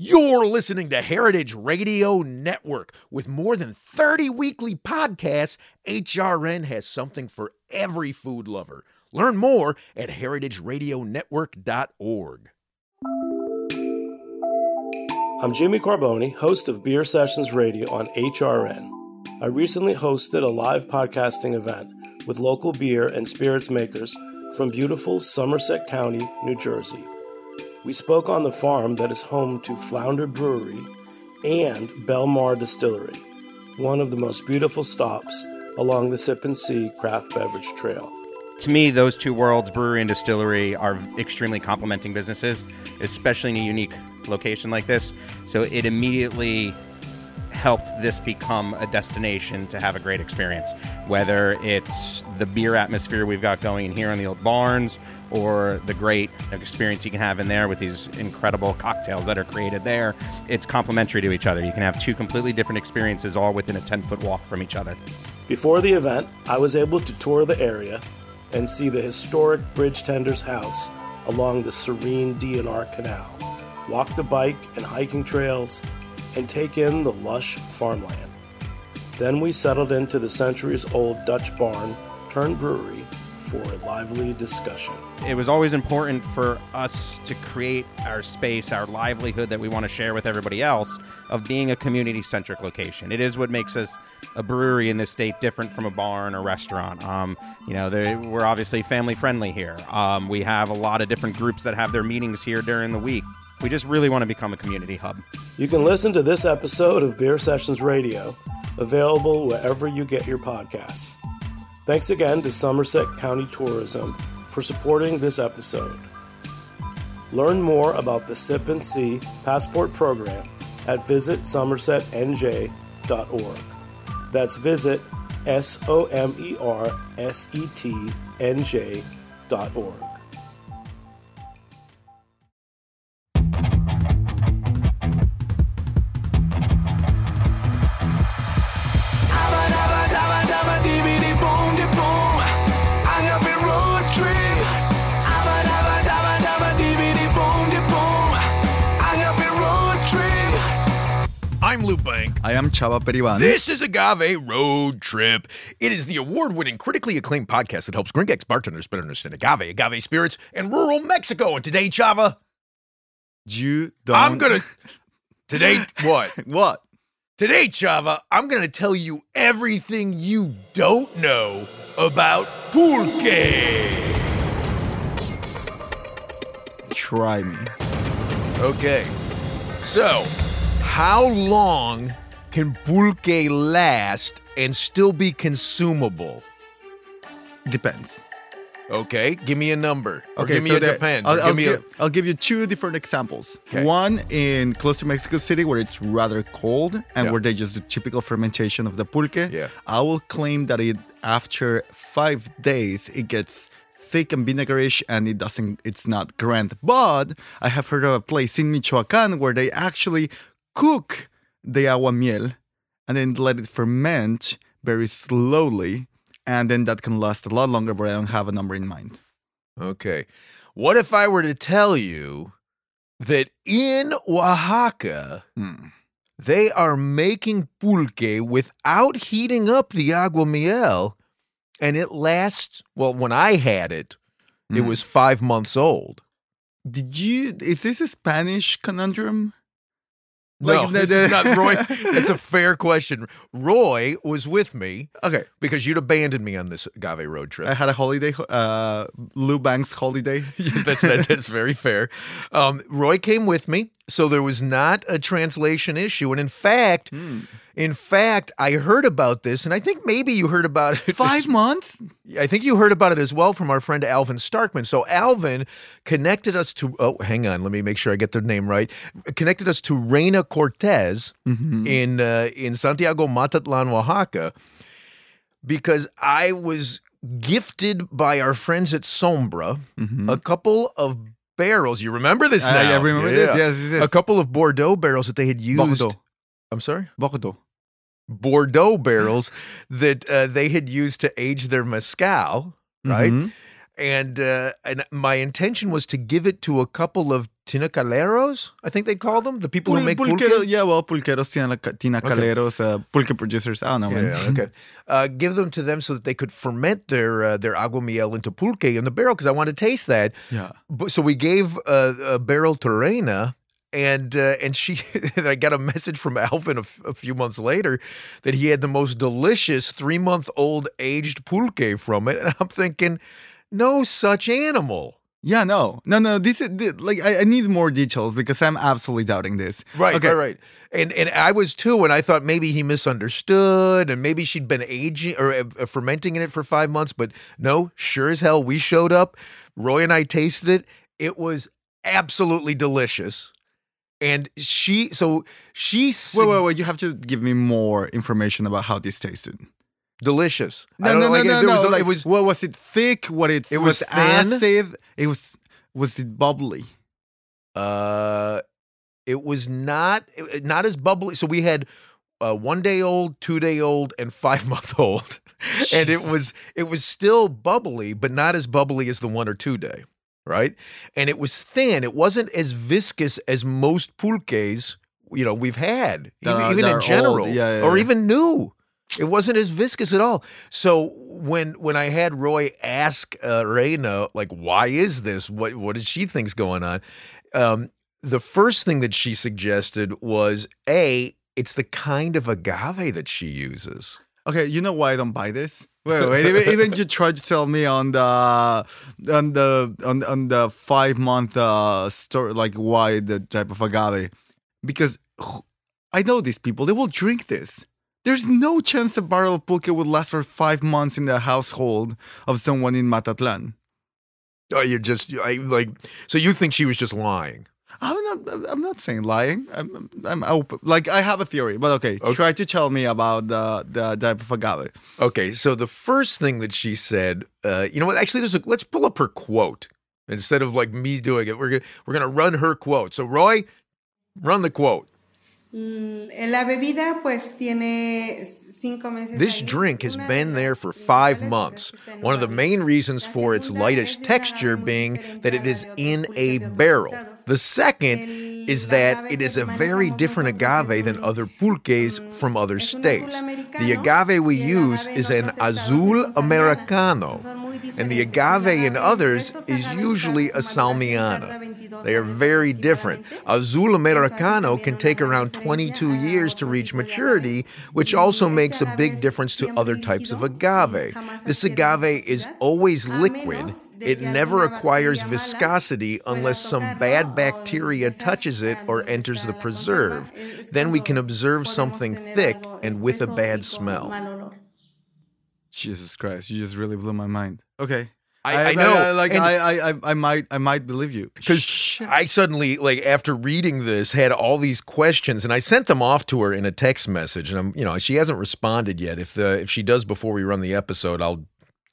You're listening to Heritage Radio Network. With more than 30 weekly podcasts, HRN has something for every food lover. Learn more at heritageradionetwork.org. I'm Jimmy Carbone, host of Beer Sessions Radio on HRN. I recently hosted a live podcasting event with local beer and spirits makers from beautiful Somerset County, New Jersey. We spoke on the farm that is home to Flounder Brewery and Belmar Distillery, one of the most beautiful stops along the Sip and See craft beverage trail. To me, those two worlds, brewery and distillery, are extremely complementing businesses, especially in a unique location like this. So it immediately helped this become a destination to have a great experience. Whether it's the beer atmosphere we've got going in here in the old barns, or the great experience you can have in there with these incredible cocktails that are created there. It's complementary to each other. You can have two completely different experiences all within a 10 foot walk from each other. Before the event, I was able to tour the area and see the historic bridge tender's house along the serene D&R Canal, walk the bike and hiking trails, and take in the lush farmland. Then we settled into the centuries old Dutch barn turned brewery for a lively discussion. It was always important for us to create our space, our livelihood that we want to share with everybody else of being a community centric location. It is what makes us a brewery in this state different from a barn or restaurant. Um, you know, we're obviously family friendly here. Um, we have a lot of different groups that have their meetings here during the week. We just really want to become a community hub. You can listen to this episode of Beer Sessions Radio, available wherever you get your podcasts. Thanks again to Somerset County Tourism for supporting this episode. Learn more about the Sip and See Passport Program at visitsomersetnj.org. That's visit S O M E R S E T N J dot org. I'm I am Chava Periban. This is Agave Road Trip. It is the award winning, critically acclaimed podcast that helps Gringex bartenders better understand agave, agave spirits, and rural Mexico. And today, Chava, you don't. I'm going to. Today, what? what? Today, Chava, I'm going to tell you everything you don't know about pulque. Try me. Okay. So, how long can pulque last and still be consumable? Depends. Okay, give me a number. Okay, give me so a depends. I'll, give I'll, give, a... I'll give you two different examples. Okay. One in close to Mexico City where it's rather cold and Yeah. where they just do typical fermentation of the pulque. Yeah. I will claim that it after five days it gets thick and vinegarish and it doesn't it's not grand. But I have heard of a place in Michoacan where they actually cook the agua miel and then let it ferment very slowly. And then that can last a lot longer, but I don't have a number in mind. Okay. What if I were to tell you that in Oaxaca, Hmm. they are making pulque without heating up the agua miel, and it lasts, well, when I had it, it Mm. was five months old. Did you? Is this a Spanish conundrum? No, Like, this is not Roy. That's a fair question. Roy was with me Okay, because you'd abandoned me on this agave road trip. I had a holiday, uh, Lou Banks holiday. yes, that's, that's that's very fair. Um, Roy came with me, so there was not a translation issue. And in fact, Hmm. in fact, I heard about this, and I think maybe you heard about it. Five months? I think you heard about it as well from our friend Alvin Starkman. So Alvin connected us to. Oh, hang on, let me make sure I get the name right. Connected us to Reina Cortez Mm-hmm. in uh, in Santiago Matatlan, Oaxaca, because I was gifted by our friends at Sombra Mhm. a couple of barrels. You remember this now? I, remember this. Yes, yes, yes. A couple of Bordeaux barrels that they had used. Bordeaux. I'm sorry. Bordeaux. Bordeaux barrels that uh, they had used to age their mezcal, right? Mhm. And uh, and my intention was to give it to a couple of tinacaleros, I think they call them the people who make pulquero, pulque. yeah, well, pulqueros, tina, tina caleros, uh, pulque producers. I don't know, man. Yeah, okay. Uh, give them to them so that they could ferment their uh, their agua miel into pulque in the barrel because I want to taste that. Yeah. But, so we gave uh, a barrel to Reina, and uh, and she and I got a message from Alvin a, f- a few months later that he had the most delicious three month old aged pulque from it, and I'm thinking, no such animal. Yeah, no, no, no. This is thi- like I, I need more details because I'm absolutely doubting this. Right, Okay. right, right. And and I was too, and I thought maybe he misunderstood, and maybe she'd been aging or uh, fermenting in it for five months. But no, sure as hell, we showed up. Roy and I tasted it. It was absolutely delicious. And she, so she, Wait, wait, wait. You have to give me more information about how this tasted. Delicious. No, no, know, no, like, no, there no. was like, it was what was it thick? What it, It was was thin. acid? It was was it bubbly? Uh, it was not not as bubbly. So we had uh, one day old, two day old, and five month old, and it was it was still bubbly, but not as bubbly as the one or two day, right? And it was thin. It wasn't as viscous as most pulques you know we've had, That even, are- even that in general. Yeah, yeah, or yeah. even new. It wasn't as viscous at all. So when when I had Roy ask uh, Reina like, "Why is this? What what does she think's going on?" Um, the first thing that she suggested was a it's the kind of agave that she uses. Okay, you know why I don't buy this? Wait, wait. even, even you tried to tell me on the on the on, on the five month uh story, like why the type of agave? Because I know these people; they will drink this. There's no chance a barrel of pulque would last for five months in the household of someone in Matatlan. Oh, you're just I, like so you think she was just lying? I'm not. I'm not saying lying. I'm. I'm open. Like I have a theory, but okay. Okay. Try to tell me about the the type of agave. Okay, so the first thing that she said, uh, you know what? Actually, there's a, let's pull up her quote instead of like me doing it. We're gonna we're gonna run her quote. So Roy, run the quote. Mm, la bebida pues tiene cinco meses This drink has been there for five months. es que está en One of the main reasons for its lightish texture being that it is in a barrel. The second is that it is a very different agave than other pulques mm, from other states. The agave we use is an azul es un salmiana. americano, and the agave in others is usually a tardan- su maduración salmiana. They are very different. Azul Americano can take around 22 years to reach tipo de agave. maturity, which also makes a big difference to other types of agave. This agave is always liquid. Menos de It never acquires viscosity unless some bad bacteria touches it or enters the preserve. Then we can observe something thick and with a bad smell. Jesus Christ! You just really blew my mind. Okay. I- I know, like and- I, I, I, I might, I might believe you because I suddenly like after reading this had all these questions and I sent them off to her in a text message and I'm you know she hasn't responded yet if the if she does before we run the episode I'll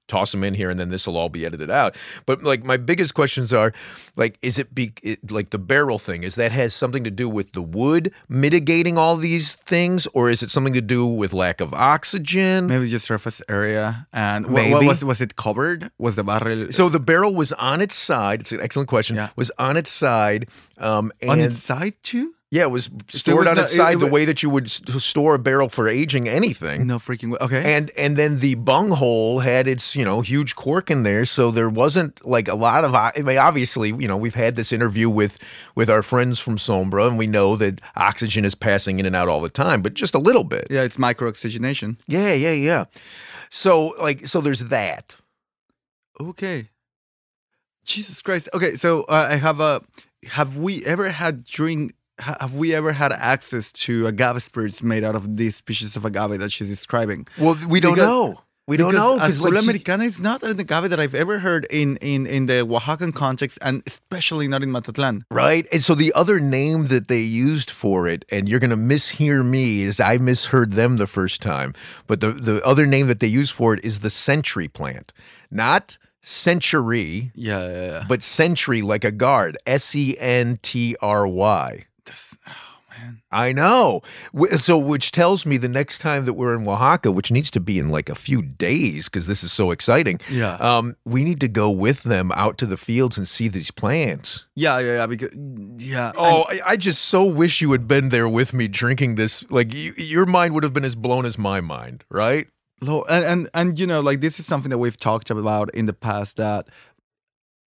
toss them in here and then this will all be edited out but like my biggest questions are like is it be it, like the barrel thing is that has something to do with the wood mitigating all these things or is it something to do with lack of oxygen maybe just surface area and what, what was was it covered? Was the barrel so the barrel was on its side it's an excellent question Yeah. was on its side um and on its side too? Yeah, it was stored was on not- its it- side it the way that you would store a barrel for aging anything. No freaking way. Okay. And and then the bung hole had its you know huge cork in there, so there wasn't like a lot of. I mean, obviously, you know, we've had this interview with with our friends from Sombra, and we know that oxygen is passing in and out all the time, but just a little bit. yeah, it's micro oxygenation. Yeah, yeah, yeah. So like, so there's that. Okay. Jesus Christ. Okay, so uh, I have a. Have we ever had drink? Ha- Have we ever had access to agave spirits made out of this species of agave that she's describing? Well, we don't Because- know. We don't know because Azul like, she- Americana is not an agave that I've ever heard in in in the Oaxacan context, and especially not in Matatlan. Right. And so the other name that they used for it, and you're going to mishear me, is I misheard them the first time. But the, the other name that they use for it is the sentry plant, not century, Yeah, yeah, yeah. but sentry like a guard, S E N T R Y. Man. I know. So, which tells me the next time that we're in Oaxaca, which needs to be in like a few days because this is so exciting. Yeah. Um, we need to go with them out to the fields and see these plants. Yeah, yeah, yeah. Because yeah. Oh, I, I just so wish you had been there with me drinking this. Like, you, your mind would have been as blown as my mind, right? Lo- and, and and you know like this is something that we've talked about in the past that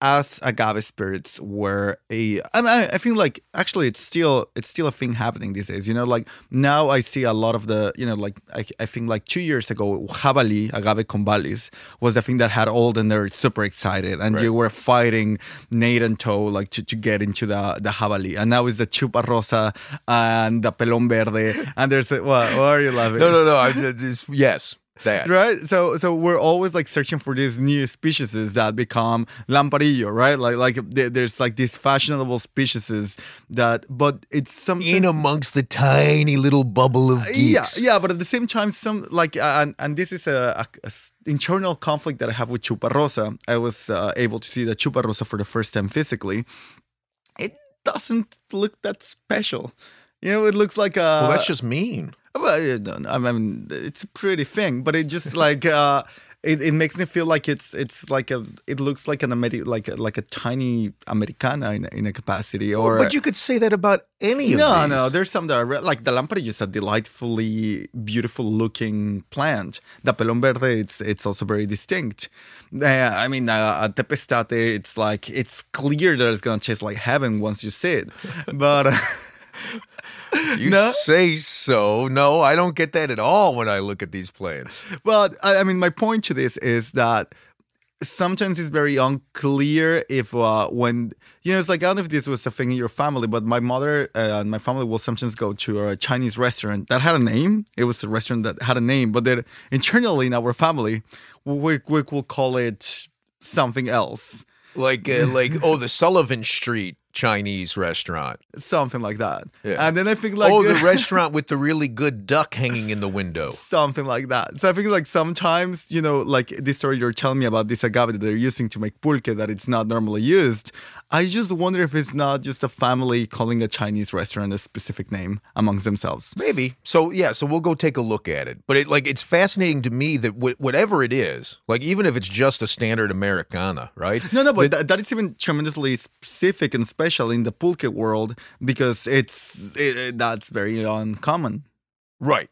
as agave spirits were a I, mean, I think like actually it's still it's still a thing happening these days you know like now I see a lot of the you know like I, I think like two years ago Javali agave convallis was the thing that had all the nerds super excited and you were fighting Nate and Toe like to, to get into the the Javali and now it's the Chupa Rosa and the Pelon Verde and there's a, what, what are you laughing No, no, no. I, just, yes, that. right so so we're always like searching for these new species that become lamparillo right like like there's like these fashionable species that but it's sometimes In amongst the tiny little bubble of yeah geeks. yeah yeah, but at the same time some like uh, and, and this is a internal conflict that i have with chupa rosa i was uh, able to see the chupa rosa for the first time physically it doesn't look that special you know it looks like a Well, that's just mean. well, I mean, it's a pretty thing, but it just like uh, it, it makes me feel like it's it's like a it looks like an Ameri- like a, like a tiny Americana in, a- in a capacity or but you could say that about any of no these. no there's some that are re- like the lamparillo is a delightfully beautiful looking plant the pelon verde it's it's also very distinct uh, I mean uh, a tepeztate it's like it's clear that it's gonna taste like heaven once you see it but. You No? say so. No, I don't get that at all when I look at these plants. Well, I, I mean, my point to this is that sometimes it's very unclear if uh, when you know it's like I don't know if this was a thing in your family, but my mother uh, and my family will sometimes go to a Chinese restaurant that had a name. It was a restaurant that had a name, but then internally in our family, we we will call it something else, Like, uh, like, oh, the Sullivan Street Chinese restaurant. something like that. Yeah. And then I think like oh, the restaurant with the really good duck hanging in the window. something like that. So I think like sometimes, you know, like this story you're telling me about this agave that they're using to make pulque that it's not normally used. I just wonder if it's not just a family calling a Chinese restaurant a specific name amongst themselves. Maybe. So yeah, so we'll go take a look at it. But it like it's fascinating to me that wh- whatever it is, like even if it's just a standard Americana, right? No, no, but that, that is even tremendously specific and special in the pulque world because it's it, it- that's very uncommon. Right.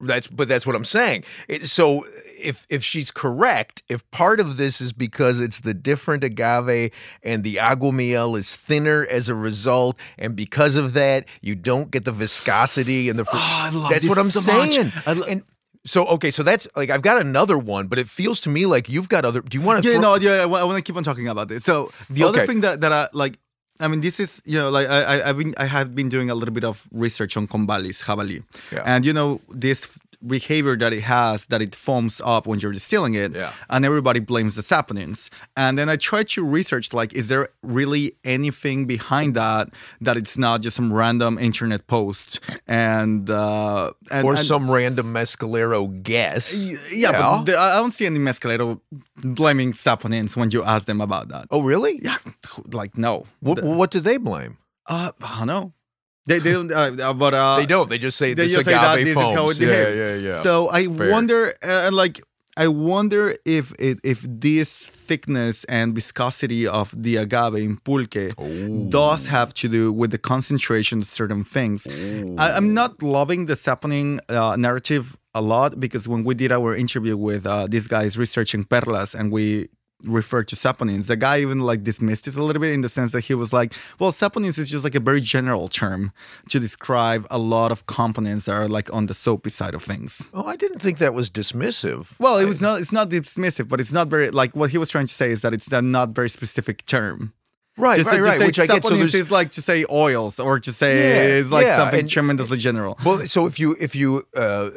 That's but that's what I'm saying. It, so if if she's correct, if part of this is because it's the different agave and the aguamiel is thinner as a result, and because of that you don't get the viscosity and the. fr- Oh, I love that's what I'm so saying. Lo- and so okay, so that's like I've got another one, but it feels to me like you've got other. Do you want to? Yeah, no, yeah, I, want to keep on talking about this. So the other thing that that I like, I mean, this is you know, like I I I've been I have been doing a little bit of research on convallis, javali, Yeah. and you know this behavior that it has that it foams up when you're distilling it Yeah. and everybody blames the saponins and then i tried to research like is there really anything behind that that it's not just some random internet post and uh and, or and- some random mescalero guess. Y- Yeah, but the, I don't see any mescalero blaming saponins when you ask them about that. oh, really? Yeah, like no. What, The- what do they blame? uh, I don't know. They they don't. Uh, uh, but uh, they don't. They just say They this just agave say that this foams. it yeah, yeah, yeah. So I Fair. wonder, uh, like, I wonder if it, if this thickness and viscosity of the agave in pulque does have to do with the concentration of certain things. I, I'm not loving the saponin uh, narrative a lot because when we did our interview with uh, these guys researching perlas and we referred to saponins, the guy even like dismissed it a little bit in the sense that he was like, well, saponins is just like a very general term to describe a lot of components that are like on the soapy side of things. Oh, I didn't think that was dismissive. Well, it was not. It's not dismissive, but it's not very like what he was trying to say is that it's a not very specific term. right, Just right, to right. Which I get. So there's is like to say oils, or to say Yeah, it's like yeah, something and- tremendously general. well. So if you if you uh,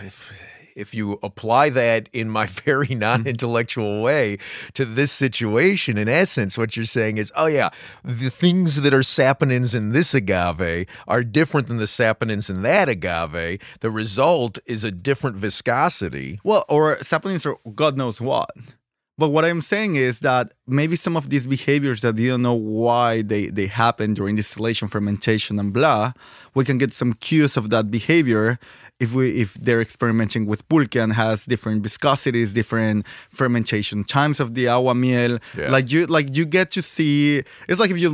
if if you apply that in my very hmm. non-intellectual way to this situation, in essence, what you're saying is, oh yeah, the things that are saponins in this agave are different than the saponins in that agave. The result is a different viscosity. Well, or saponins are God knows what. But what I'm saying is that maybe some of these behaviors that you don't know why they, they happen during distillation, fermentation, and blah, we can get some cues of that behavior if we if they're experimenting with pulque and has different viscosities, different fermentation times of the agua miel. Yeah. Like you like you get to see it's like if you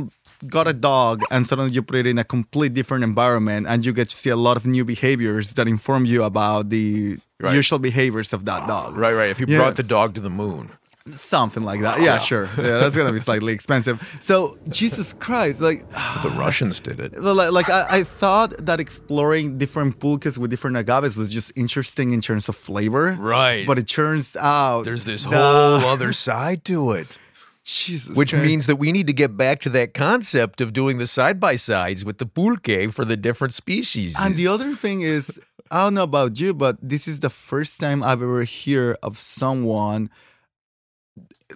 got a dog and suddenly you put it in a complete different environment and you get to see a lot of new behaviors that inform you about the Right. usual behaviors of that dog. Right, right. If you Yeah. brought the dog to the moon. Something like that. Yeah, sure. Yeah, that's gonna be slightly expensive. So Jesus Christ, like, But the Russians did it. like, like I, I thought that exploring different pulques with different agaves was just interesting in terms of flavor. Right. But it turns out There's this nah. whole other side to it. Jesus, Which Christ. means that we need to get back to that concept of doing the side by sides with the pulque for the different species. And the other thing is, I don't know about you, but this is the first time I've ever hear of someone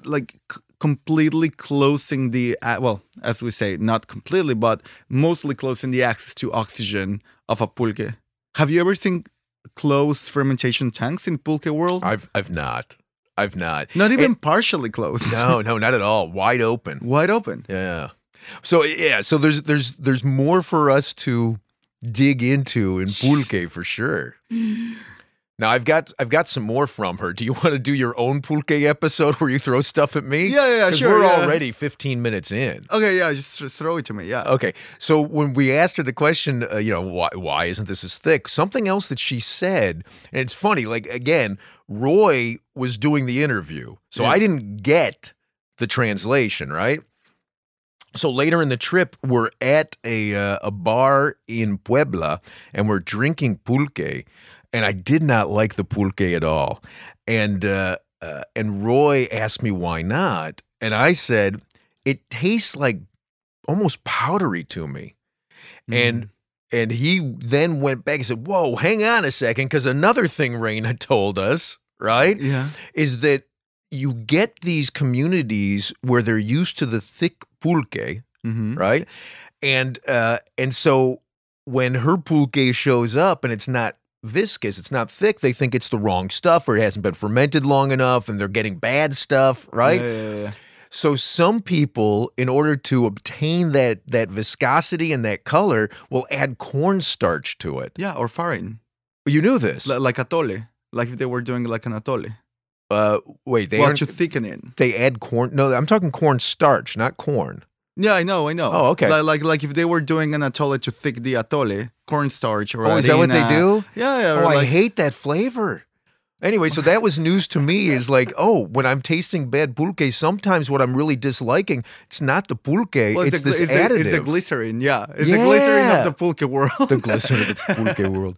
like completely closing the well, as we say, not completely, but mostly closing the access to oxygen of a pulque. Have you ever seen closed fermentation tanks in pulque world? I've I've not. I've not. not even And- partially closed. no, no, not at all. Wide open. wide open. Yeah. So yeah, so there's there's there's more for us to dig into in pulque for sure. Now I've got I've got some more from her. Do you want to do your own pulque episode where you throw stuff at me? Yeah, yeah, sure, We're yeah. already 15 minutes in. Okay, yeah, just throw it to me. Yeah. Okay, so when we asked her the question, uh, you know, why why isn't this as thick? Something else that she said, and it's funny. Like again, Roy was doing the interview, so Yeah. I didn't get the translation right. So later in the trip, we're at a uh, a bar in Puebla, and we're drinking pulque, and I did not like the pulque at all, and uh, uh, and Roy asked me why not, and I said it tastes like almost powdery to me. And and he then went back and said, "Whoa, hang on a second, because another thing Reina told us, right, yeah. is that you get these communities where they're used to the thick pulque, hmm right, and uh, and so when her pulque shows up and it's not viscous, it's not thick, they think it's the wrong stuff or it hasn't been fermented long enough, and they're getting bad stuff, right? Yeah, yeah, yeah. So some people, in order to obtain that that viscosity and that color, will add cornstarch to it. Yeah, or farin, You knew this. Li- like atole, like if they were doing like an atole. Uh, wait, they well, to thicken it. they add corn. No, I'm talking cornstarch, not corn. Yeah, I know, I know. Oh, okay. Like, like, like if they were doing an atole to thick the atole, cornstarch or Oh, is that what they do? Yeah, yeah. Oh, or I hate that flavor. Anyway, so that was news to me. Is like, oh, when I'm tasting bad pulque, sometimes what I'm really disliking, it's not the pulque, well, it's, the, this it's, additive. the, it's the glycerin. Yeah, it's the glycerin of the pulque world. the glycerin of the pulque world.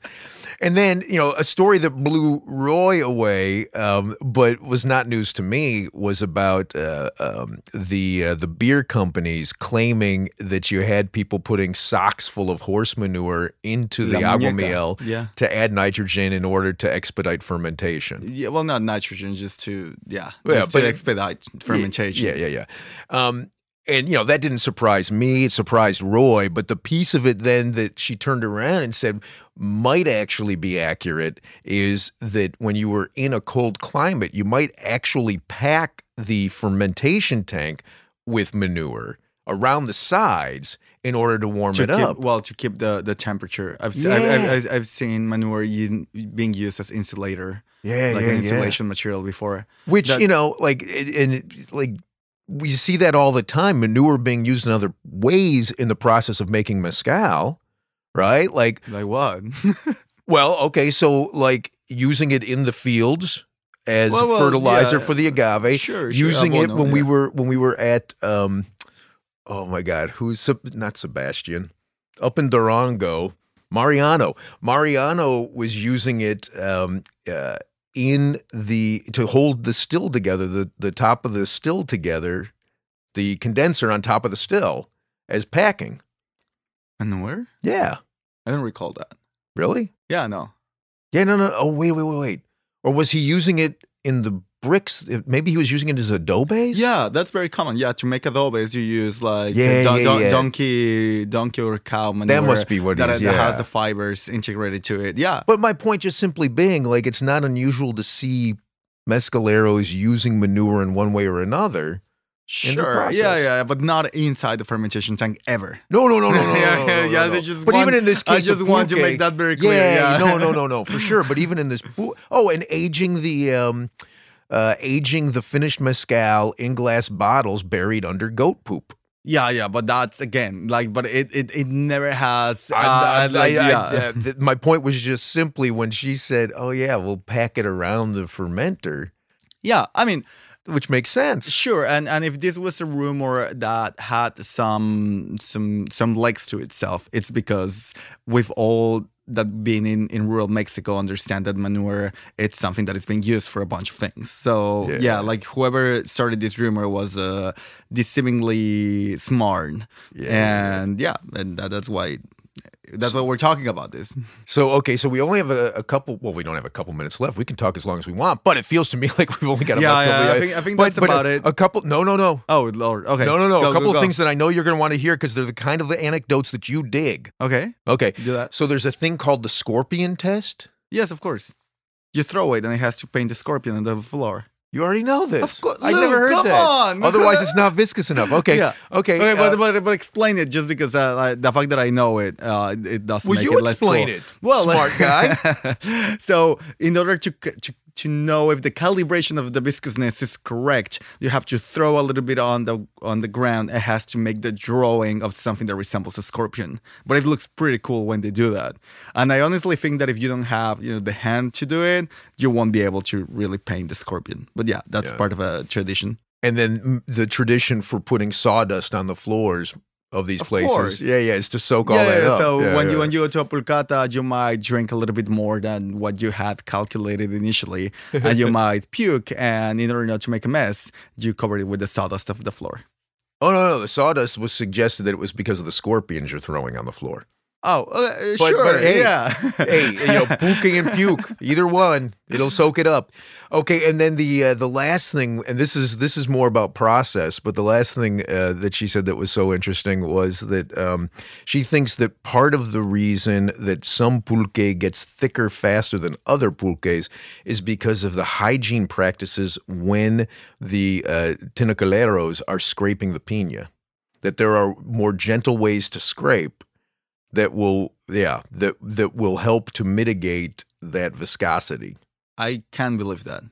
And then, you know, a story that blew Roy away, um, but was not news to me, was about uh, um, the uh, the beer companies claiming that you had people putting socks full of horse manure into the La agua muñeca. miel Yeah. to add nitrogen in order to expedite fermentation. Yeah, well, not nitrogen, just to yeah, Yeah, just to expedite fermentation. Yeah, yeah, yeah. Um, and you know that didn't surprise me. It surprised Roy. But the piece of it then that she turned around and said might actually be accurate is that when you were in a cold climate, you might actually pack the fermentation tank with manure around the sides in order to warm To it keep, up. well, to keep the, the temperature. I've, se- I've, I've, I've, seen manure being used as insulator, yeah, like yeah, an yeah. insulation material before. Which That- you know, like, and like we see that all the time. Manure being used in other ways in the process of making mezcal, right? Like, Like what? well, okay, so like using it in the fields as Well, well, fertilizer yeah. for the agave, Sure, sure. using it Abono, when we were when we were at, um, oh my God, who's not Sebastian up in Durango. Mariano. Mariano was using it um, uh, in the to hold the still together, the the top of the still together, the condenser on top of the still as packing. and where? Yeah, I don't recall that. really? Yeah, no. Yeah, no, no. Oh, wait, wait, wait, wait. Or was he using it in the bricks? Maybe he was using it as adobe base. Yeah, that's very common. Yeah, to make adobes, you use like Yeah, don- yeah, don- yeah. donkey, donkey or cow manure. that must be what that, it is. that Yeah. has the fibers integrated to it. Yeah, But my point just simply being, like, it's not unusual to see mescaleros using manure in one way or another. Sure. Yeah, yeah, but not inside the fermentation tank ever. No, no, no, no, no, no, Yeah, no, no, no, yeah, no. they just but want- even in this case, I just want to make that very clear, Yeah, yeah. no, no, no, no, for sure. But even in this, oh, and aging the um, uh, aging the finished mezcal in glass bottles buried under goat poop. Yeah, yeah, but that's again like, but it it, it never has. Uh, I- I- like, I- yeah. uh, th- my point was just simply when she said, "Oh yeah, we'll pack it around the fermenter," yeah, I mean, which makes sense. Sure, and and if this was a rumor that had some some some legs to itself, it's because we've all that being in in rural Mexico understand that manure it's something that is being used for a bunch of things. So yeah, Yeah. like whoever started this rumor was uh deceivingly smart, Yeah. and yeah, and that, that's why that's what we're talking about this. So okay, so we only have a, a couple. Well, we don't have a couple minutes left. We can talk as long as we want, but it feels to me like we've only got Yeah, about. yeah, couple- I think- I think but- that's but about a, it. A couple. No, no, no. Oh Lord, okay, No, no, no. Go, a couple go, of go. things that I know you're going to want to hear because they're the kind of anecdotes that you dig. Okay, Okay. do that. So there's a thing called the scorpion test. Yes, of course. You throw it, and it has to paint the scorpion on the floor. You already know this. Of course- I never heard come that. on. Otherwise, it's not viscous enough. Okay. Yeah. Okay. Okay, uh, but, but but explain it just because uh, like, the fact that I know it, uh, it- doesn't Will make you it less explain cool. it, Well, smart guy? so in order to, to to know if the calibration of the viscousness is correct, you have to throw a little bit on the on the ground. It has to make the drawing of something that resembles a scorpion, but it looks pretty cool when they do that. And I honestly think that if you don't have you know the hand to do it, you won't be able to really paint the scorpion. But yeah, that's Yeah. part of a tradition. and then the tradition for putting sawdust on the floors of these Of places. course. Yeah, yeah, it's to soak all yeah, that yeah, up. So Yeah, when you when you go to a pulcata, you might drink a little bit more than what you had calculated initially, and you might puke. And in order not to make a mess, you cover it with the sawdust of the floor. Oh no, no, the sawdust was suggested that it was because of the scorpions you're throwing on the floor. Oh, uh, But- sure, but hey, yeah. hey, you know, puking and puke, either one, it'll soak it up. Okay, and then the uh, the last thing, and this is this is more about process, but the last thing uh, that she said that was so interesting was that um, she thinks that part of the reason that some pulque gets thicker faster than other pulques is because of the hygiene practices when the uh, tinacaleros are scraping the pina. That there are more gentle ways to scrape that will yeah that that will help to mitigate that viscosity I can believe that.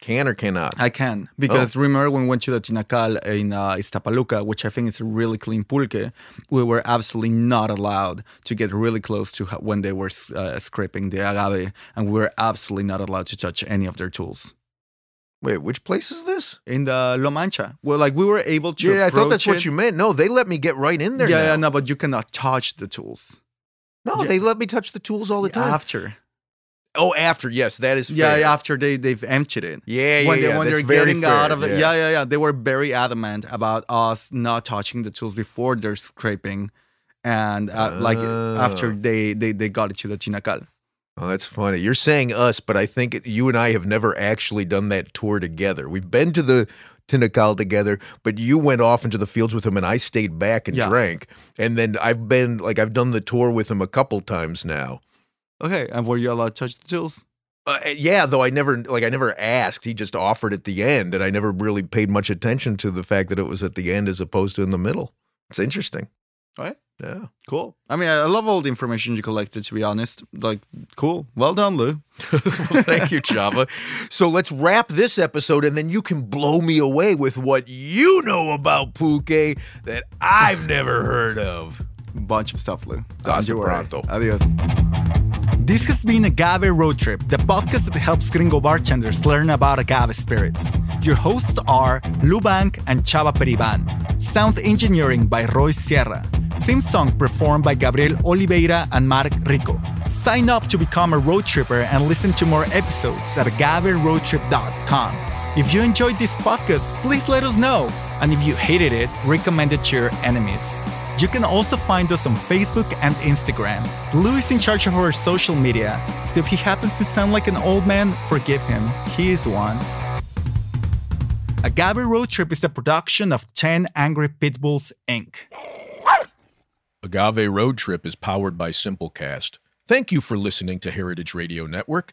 can or cannot I can because remember when we went to the Tinacal in uh, Ixtapaluca, which I think is a really clean pulque, we were absolutely not allowed to get really close to when they were uh, scraping the agave, and we were absolutely not allowed to touch any of their tools. Wait which place is this in the La Mancha. Well, like we were able to. yeah i thought that's approach what you meant no they let me get right in there Yeah, yeah, no, but you cannot touch the tools no yeah. they let me touch the tools all the time after. oh after yes that is Yeah, fair. after they they've emptied it. yeah yeah, when they yeah, when that's they're very getting fair, out of it, yeah. yeah, yeah, they were very adamant about us not touching the tools before they're scraping, and uh, like after Oh. they they they got it to the tinacal. Oh, that's funny. You're saying us, but I think you and I have never actually done that tour together. We've been to the Tinacal together, but you went off into the fields with him and I stayed back and Yeah. drank. And then I've been like I've done the tour with him a couple times now. Okay, and were you allowed to touch the tools? Uh, yeah, though I never like I never asked. He just offered at the end, and I never really paid much attention to the fact that it was at the end as opposed to in the middle. It's interesting. Oh, right. Yeah. Cool. I mean, I love all the information you collected. To be honest, like, cool. Well done, Lou. well, thank you, Chava. So let's wrap this episode, and then you can blow me away with what you know about Pulque that I've never heard of. bunch of stuff, Lou. Don't Hasta you worry. pronto. Adios. This has been Agave Road Trip, the podcast that helps gringo bartenders learn about agave spirits. Your hosts are Lou Bank and Chava Periban. Sound engineering by Roy Sierra. Theme song performed by Gabriel Oliveira and Mark Rico. Sign up to become a road tripper and listen to more episodes at agaveroadtrip.com. If you enjoyed this podcast, please let us know. And if you hated it, recommend it to your enemies. You can also find us on Facebook and Instagram. Lou is in charge of our social media, so if he happens to sound like an old man, forgive him. He is one. Agave Road Trip is a production of 10 Angry Pitbulls, Inc. Agave Road Trip is powered by Simplecast. Thank you for listening to Heritage Radio Network.